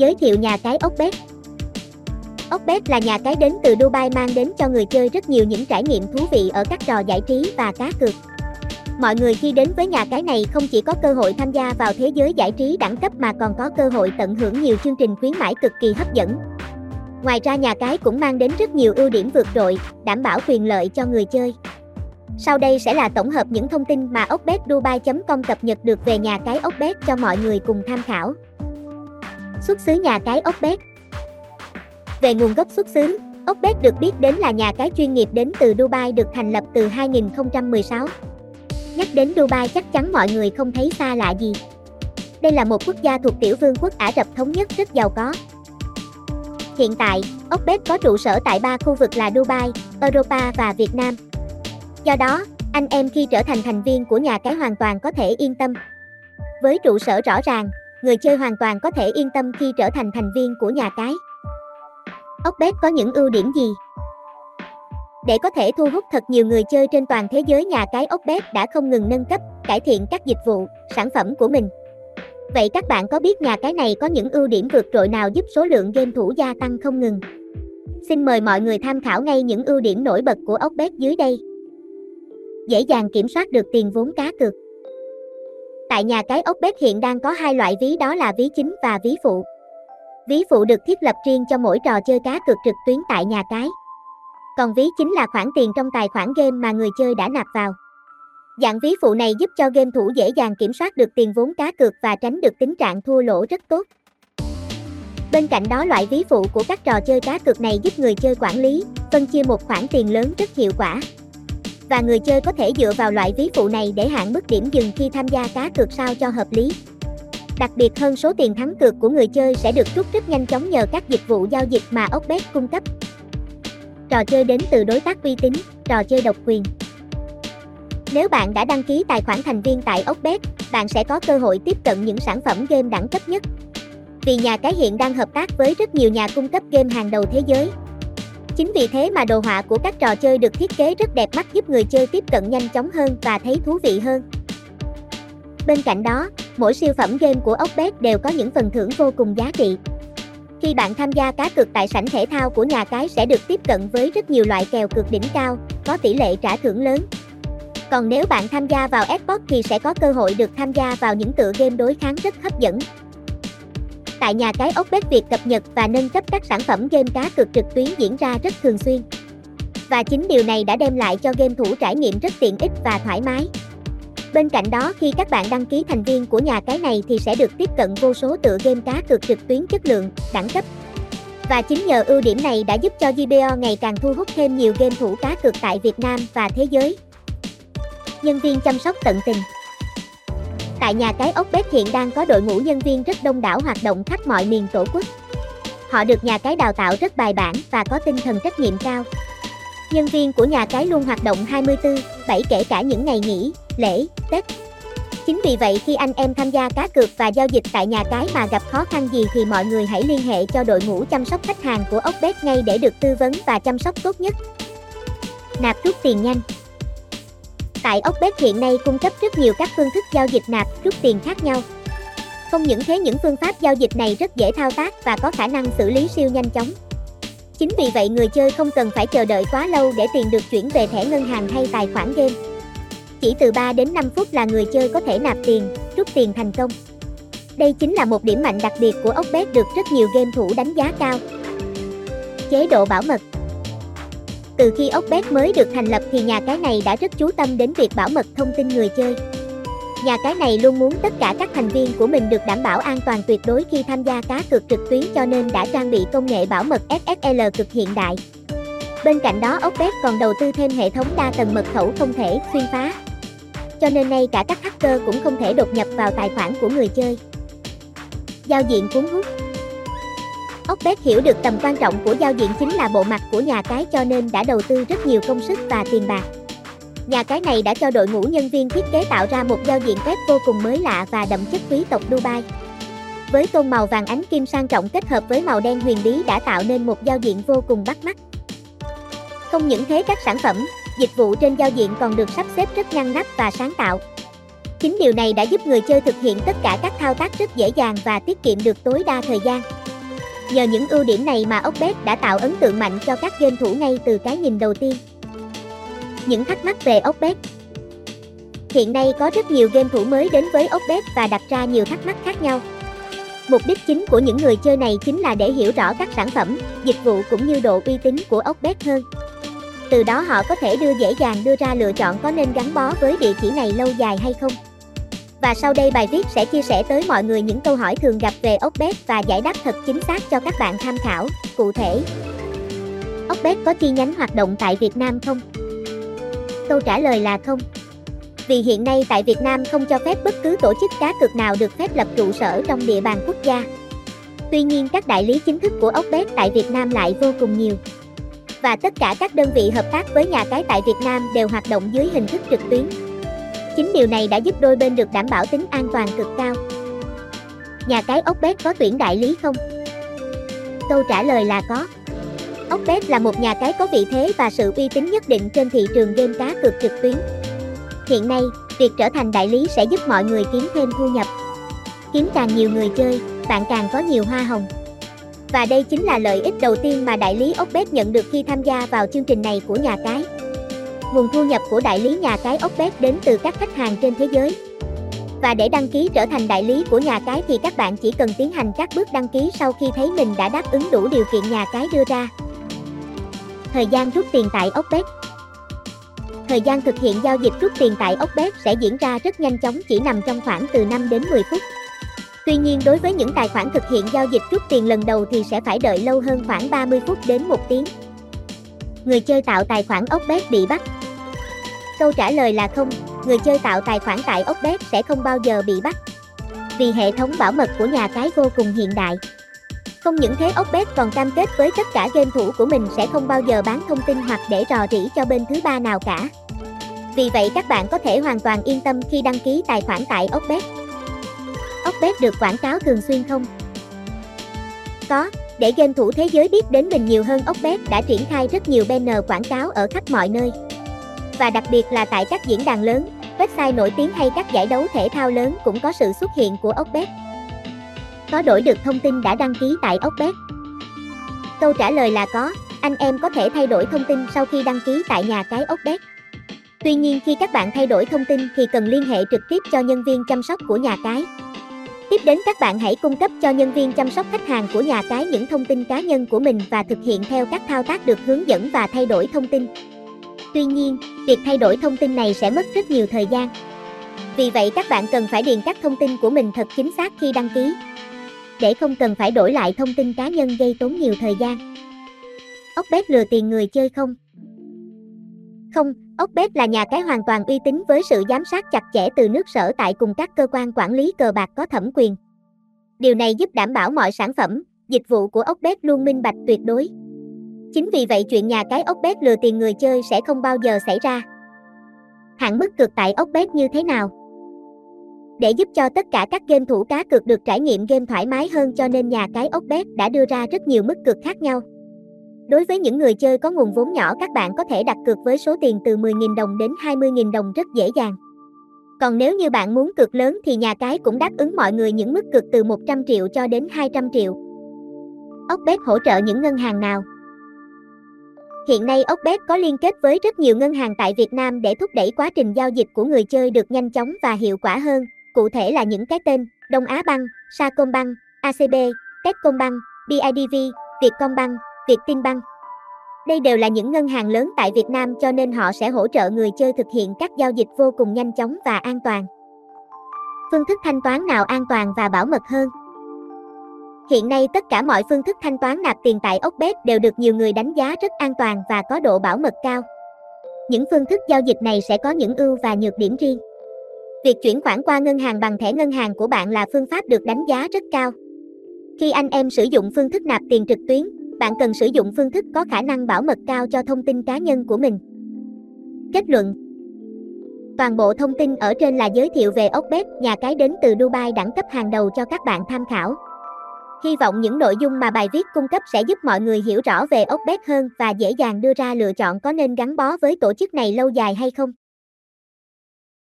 Giới thiệu nhà cái ốc bếp Ốc bếp là nhà cái đến từ Dubai mang đến cho người chơi rất nhiều những trải nghiệm thú vị ở các trò giải trí và cá cược. Mọi người khi đến với nhà cái này không chỉ có cơ hội tham gia vào thế giới giải trí đẳng cấp mà còn có cơ hội tận hưởng nhiều chương trình khuyến mãi cực kỳ hấp dẫn. Ngoài ra nhà cái cũng mang đến rất nhiều ưu điểm vượt trội, đảm bảo quyền lợi cho người chơi. Sau đây sẽ là tổng hợp những thông tin mà ốc.bet.dubai.com cập nhật được về nhà cái ốc bet cho mọi người cùng tham khảo. Xuất xứ nhà cái ốc bét. Về nguồn gốc xuất xứ, ốc bét được biết đến là nhà cái chuyên nghiệp đến từ Dubai được thành lập từ 2016. Nhắc đến Dubai chắc chắn mọi người không thấy xa lạ gì. Đây là một quốc gia thuộc tiểu vương quốc Ả Rập Thống Nhất rất giàu có. Hiện tại, Okbet có trụ sở tại ba khu vực là Dubai, Europa và Việt Nam. Do đó, anh em khi trở thành thành viên của nhà cái hoàn toàn có thể yên tâm. Với trụ sở rõ ràng, người chơi hoàn toàn có thể yên tâm khi trở thành thành viên của nhà cái. oxbet có những ưu điểm gì? Để có thể thu hút thật nhiều người chơi trên toàn thế giới nhà cái oxbet đã không ngừng nâng cấp, cải thiện các dịch vụ, sản phẩm của mình. Vậy các bạn có biết nhà cái này có những ưu điểm vượt trội nào giúp số lượng game thủ gia tăng không ngừng? Xin mời mọi người tham khảo ngay những ưu điểm nổi bật của oxbet dưới đây. Dễ dàng kiểm soát được tiền vốn cá cược. Tại nhà cái Okbet hiện đang có hai loại ví đó là ví chính và ví phụ. Ví phụ được thiết lập riêng cho mỗi trò chơi cá cược trực tuyến tại nhà cái. Còn ví chính là khoản tiền trong tài khoản game mà người chơi đã nạp vào. Dạng ví phụ này giúp cho game thủ dễ dàng kiểm soát được tiền vốn cá cược và tránh được tình trạng thua lỗ rất tốt. Bên cạnh đó loại ví phụ của các trò chơi cá cược này giúp người chơi quản lý, phân chia một khoản tiền lớn rất hiệu quả. Và người chơi có thể dựa vào loại ví phụ này để hạn mức điểm dừng khi tham gia cá cược sao cho hợp lý. Đặc biệt hơn số tiền thắng cược của người chơi sẽ được rút rất nhanh chóng nhờ các dịch vụ giao dịch mà Oxbet cung cấp. Trò chơi đến từ đối tác uy tín, trò chơi độc quyền. Nếu bạn đã đăng ký tài khoản thành viên tại Oxbet, bạn sẽ có cơ hội tiếp cận những sản phẩm game đẳng cấp nhất. Vì nhà cái hiện đang hợp tác với rất nhiều nhà cung cấp game hàng đầu thế giới. Chính vì thế mà đồ họa của các trò chơi được thiết kế rất đẹp mắt giúp người chơi tiếp cận nhanh chóng hơn và thấy thú vị hơn. Bên cạnh đó, mỗi siêu phẩm game của Okbet đều có những phần thưởng vô cùng giá trị. Khi bạn tham gia cá cược tại sảnh thể thao của nhà cái sẽ được tiếp cận với rất nhiều loại kèo cược đỉnh cao, có tỷ lệ trả thưởng lớn, còn nếu bạn tham gia vào Xbox thì sẽ có cơ hội được tham gia vào những tựa game đối kháng rất hấp dẫn. Tại nhà cái ốc bếp Việt cập nhật và nâng cấp các sản phẩm game cá cược trực tuyến diễn ra rất thường xuyên. Và chính điều này đã đem lại cho game thủ trải nghiệm rất tiện ích và thoải mái. Bên cạnh đó khi các bạn đăng ký thành viên của nhà cái này thì sẽ được tiếp cận vô số tựa game cá cược trực tuyến chất lượng, đẳng cấp. Và chính nhờ ưu điểm này đã giúp cho GBO ngày càng thu hút thêm nhiều game thủ cá cược tại Việt Nam và thế giới nhân viên chăm sóc tận tình. Tại nhà cái ốc bếp hiện đang có đội ngũ nhân viên rất đông đảo hoạt động khắp mọi miền tổ quốc. Họ được nhà cái đào tạo rất bài bản và có tinh thần trách nhiệm cao. Nhân viên của nhà cái luôn hoạt động 24, 7 kể cả những ngày nghỉ, lễ, Tết. Chính vì vậy khi anh em tham gia cá cược và giao dịch tại nhà cái mà gặp khó khăn gì thì mọi người hãy liên hệ cho đội ngũ chăm sóc khách hàng của ốc bếp ngay để được tư vấn và chăm sóc tốt nhất. Nạp rút tiền nhanh Tại Oxbet hiện nay cung cấp rất nhiều các phương thức giao dịch nạp, rút tiền khác nhau. Không những thế những phương pháp giao dịch này rất dễ thao tác và có khả năng xử lý siêu nhanh chóng. Chính vì vậy người chơi không cần phải chờ đợi quá lâu để tiền được chuyển về thẻ ngân hàng hay tài khoản game. Chỉ từ 3 đến 5 phút là người chơi có thể nạp tiền, rút tiền thành công. Đây chính là một điểm mạnh đặc biệt của Oxbet được rất nhiều game thủ đánh giá cao. Chế độ bảo mật từ khi Oxbet mới được thành lập thì nhà cái này đã rất chú tâm đến việc bảo mật thông tin người chơi. Nhà cái này luôn muốn tất cả các thành viên của mình được đảm bảo an toàn tuyệt đối khi tham gia cá cược trực tuyến cho nên đã trang bị công nghệ bảo mật SSL cực hiện đại. Bên cạnh đó Oxbet còn đầu tư thêm hệ thống đa tầng mật khẩu không thể xuyên phá. Cho nên nay cả các hacker cũng không thể đột nhập vào tài khoản của người chơi. Giao diện cuốn hút Okbet hiểu được tầm quan trọng của giao diện chính là bộ mặt của nhà cái cho nên đã đầu tư rất nhiều công sức và tiền bạc. Nhà cái này đã cho đội ngũ nhân viên thiết kế tạo ra một giao diện web vô cùng mới lạ và đậm chất quý tộc Dubai. Với tôn màu vàng ánh kim sang trọng kết hợp với màu đen huyền bí đã tạo nên một giao diện vô cùng bắt mắt. Không những thế các sản phẩm, dịch vụ trên giao diện còn được sắp xếp rất ngăn nắp và sáng tạo. Chính điều này đã giúp người chơi thực hiện tất cả các thao tác rất dễ dàng và tiết kiệm được tối đa thời gian. Nhờ những ưu điểm này mà Okbet đã tạo ấn tượng mạnh cho các game thủ ngay từ cái nhìn đầu tiên. Những thắc mắc về Okbet Hiện nay có rất nhiều game thủ mới đến với Okbet và đặt ra nhiều thắc mắc khác nhau. Mục đích chính của những người chơi này chính là để hiểu rõ các sản phẩm, dịch vụ cũng như độ uy tín của Okbet hơn. Từ đó họ có thể đưa dễ dàng đưa ra lựa chọn có nên gắn bó với địa chỉ này lâu dài hay không. Và sau đây bài viết sẽ chia sẻ tới mọi người những câu hỏi thường gặp về ốc bếp và giải đáp thật chính xác cho các bạn tham khảo. Cụ thể, ốc bếp có chi nhánh hoạt động tại Việt Nam không? Câu trả lời là không. Vì hiện nay tại Việt Nam không cho phép bất cứ tổ chức cá cược nào được phép lập trụ sở trong địa bàn quốc gia. Tuy nhiên các đại lý chính thức của ốc bếp tại Việt Nam lại vô cùng nhiều. Và tất cả các đơn vị hợp tác với nhà cái tại Việt Nam đều hoạt động dưới hình thức trực tuyến. Chính điều này đã giúp đôi bên được đảm bảo tính an toàn cực cao. Nhà cái Okbet có tuyển đại lý không? Câu trả lời là có. Okbet là một nhà cái có vị thế và sự uy tín nhất định trên thị trường game cá cược trực tuyến. Hiện nay, việc trở thành đại lý sẽ giúp mọi người kiếm thêm thu nhập. Kiếm càng nhiều người chơi, bạn càng có nhiều hoa hồng. Và đây chính là lợi ích đầu tiên mà đại lý Okbet nhận được khi tham gia vào chương trình này của nhà cái. Nguồn thu nhập của đại lý nhà cái Okbet đến từ các khách hàng trên thế giới. Và để đăng ký trở thành đại lý của nhà cái thì các bạn chỉ cần tiến hành các bước đăng ký sau khi thấy mình đã đáp ứng đủ điều kiện nhà cái đưa ra. Thời gian rút tiền tại Okbet Thời gian thực hiện giao dịch rút tiền tại Okbet sẽ diễn ra rất nhanh chóng, chỉ nằm trong khoảng từ 5 đến 10 phút. Tuy nhiên, đối với những tài khoản thực hiện giao dịch rút tiền lần đầu thì sẽ phải đợi lâu hơn khoảng 30 phút đến 1 tiếng. Người chơi tạo tài khoản Okbet bị bắt. Câu trả lời là không, người chơi tạo tài khoản tại Okbet sẽ không bao giờ bị bắt. Vì hệ thống bảo mật của nhà cái vô cùng hiện đại. Không những thế Okbet còn cam kết với tất cả game thủ của mình sẽ không bao giờ bán thông tin hoặc để rò rỉ cho bên thứ ba nào cả. Vì vậy các bạn có thể hoàn toàn yên tâm khi đăng ký tài khoản tại Okbet. Okbet được quảng cáo thường xuyên không? Có, để game thủ thế giới biết đến mình nhiều hơn Okbet đã triển khai rất nhiều banner quảng cáo ở khắp mọi nơi. Và đặc biệt là tại các diễn đàn lớn, website nổi tiếng hay các giải đấu thể thao lớn cũng có sự xuất hiện của Oxbet. Có đổi được thông tin đã đăng ký tại Oxbet? Câu trả lời là có, anh em có thể thay đổi thông tin sau khi đăng ký tại nhà cái Oxbet. Tuy nhiên khi các bạn thay đổi thông tin thì cần liên hệ trực tiếp cho nhân viên chăm sóc của nhà cái. Tiếp đến các bạn hãy cung cấp cho nhân viên chăm sóc khách hàng của nhà cái những thông tin cá nhân của mình và thực hiện theo các thao tác được hướng dẫn và thay đổi thông tin. Tuy nhiên, việc thay đổi thông tin này sẽ mất rất nhiều thời gian. Vì vậy các bạn cần phải điền các thông tin của mình thật chính xác khi đăng ký. Để không cần phải đổi lại thông tin cá nhân gây tốn nhiều thời gian. Ốc bếp lừa tiền người chơi không? Không, Okbet là nhà cái hoàn toàn uy tín với sự giám sát chặt chẽ từ nước sở tại cùng các cơ quan quản lý cờ bạc có thẩm quyền. Điều này giúp đảm bảo mọi sản phẩm, dịch vụ của Okbet luôn minh bạch tuyệt đối. Chính vì vậy chuyện nhà cái ốc bét lừa tiền người chơi sẽ không bao giờ xảy ra. Hạn mức cược tại ốc bét như thế nào? Để giúp cho tất cả các game thủ cá cược được trải nghiệm game thoải mái hơn cho nên nhà cái ốc bét đã đưa ra rất nhiều mức cược khác nhau. Đối với những người chơi có nguồn vốn nhỏ, các bạn có thể đặt cược với số tiền từ 10.000 đồng đến 20.000 đồng rất dễ dàng. Còn nếu như bạn muốn cược lớn thì nhà cái cũng đáp ứng mọi người những mức cược từ 100 triệu cho đến 200 triệu. ốc Okbet hỗ trợ những ngân hàng nào? Hiện nay Okbet có liên kết với rất nhiều ngân hàng tại Việt Nam để thúc đẩy quá trình giao dịch của người chơi được nhanh chóng và hiệu quả hơn, cụ thể là những cái tên Đông Á Bank, Sacombank, ACB, Techcombank, BIDV, Vietcombank, Vietinbank. Đây đều là những ngân hàng lớn tại Việt Nam cho nên họ sẽ hỗ trợ người chơi thực hiện các giao dịch vô cùng nhanh chóng và an toàn. Phương thức thanh toán nào an toàn và bảo mật hơn? Hiện nay tất cả mọi phương thức thanh toán nạp tiền tại Okbet đều được nhiều người đánh giá rất an toàn và có độ bảo mật cao. Những phương thức giao dịch này sẽ có những ưu và nhược điểm riêng. Việc chuyển khoản qua ngân hàng bằng thẻ ngân hàng của bạn là phương pháp được đánh giá rất cao. Khi anh em sử dụng phương thức nạp tiền trực tuyến, bạn cần sử dụng phương thức có khả năng bảo mật cao cho thông tin cá nhân của mình. Kết luận Toàn bộ thông tin ở trên là giới thiệu về Okbet, nhà cái đến từ Dubai đẳng cấp hàng đầu cho các bạn tham khảo. Hy vọng những nội dung mà bài viết cung cấp sẽ giúp mọi người hiểu rõ về Okbet hơn và dễ dàng đưa ra lựa chọn có nên gắn bó với tổ chức này lâu dài hay không.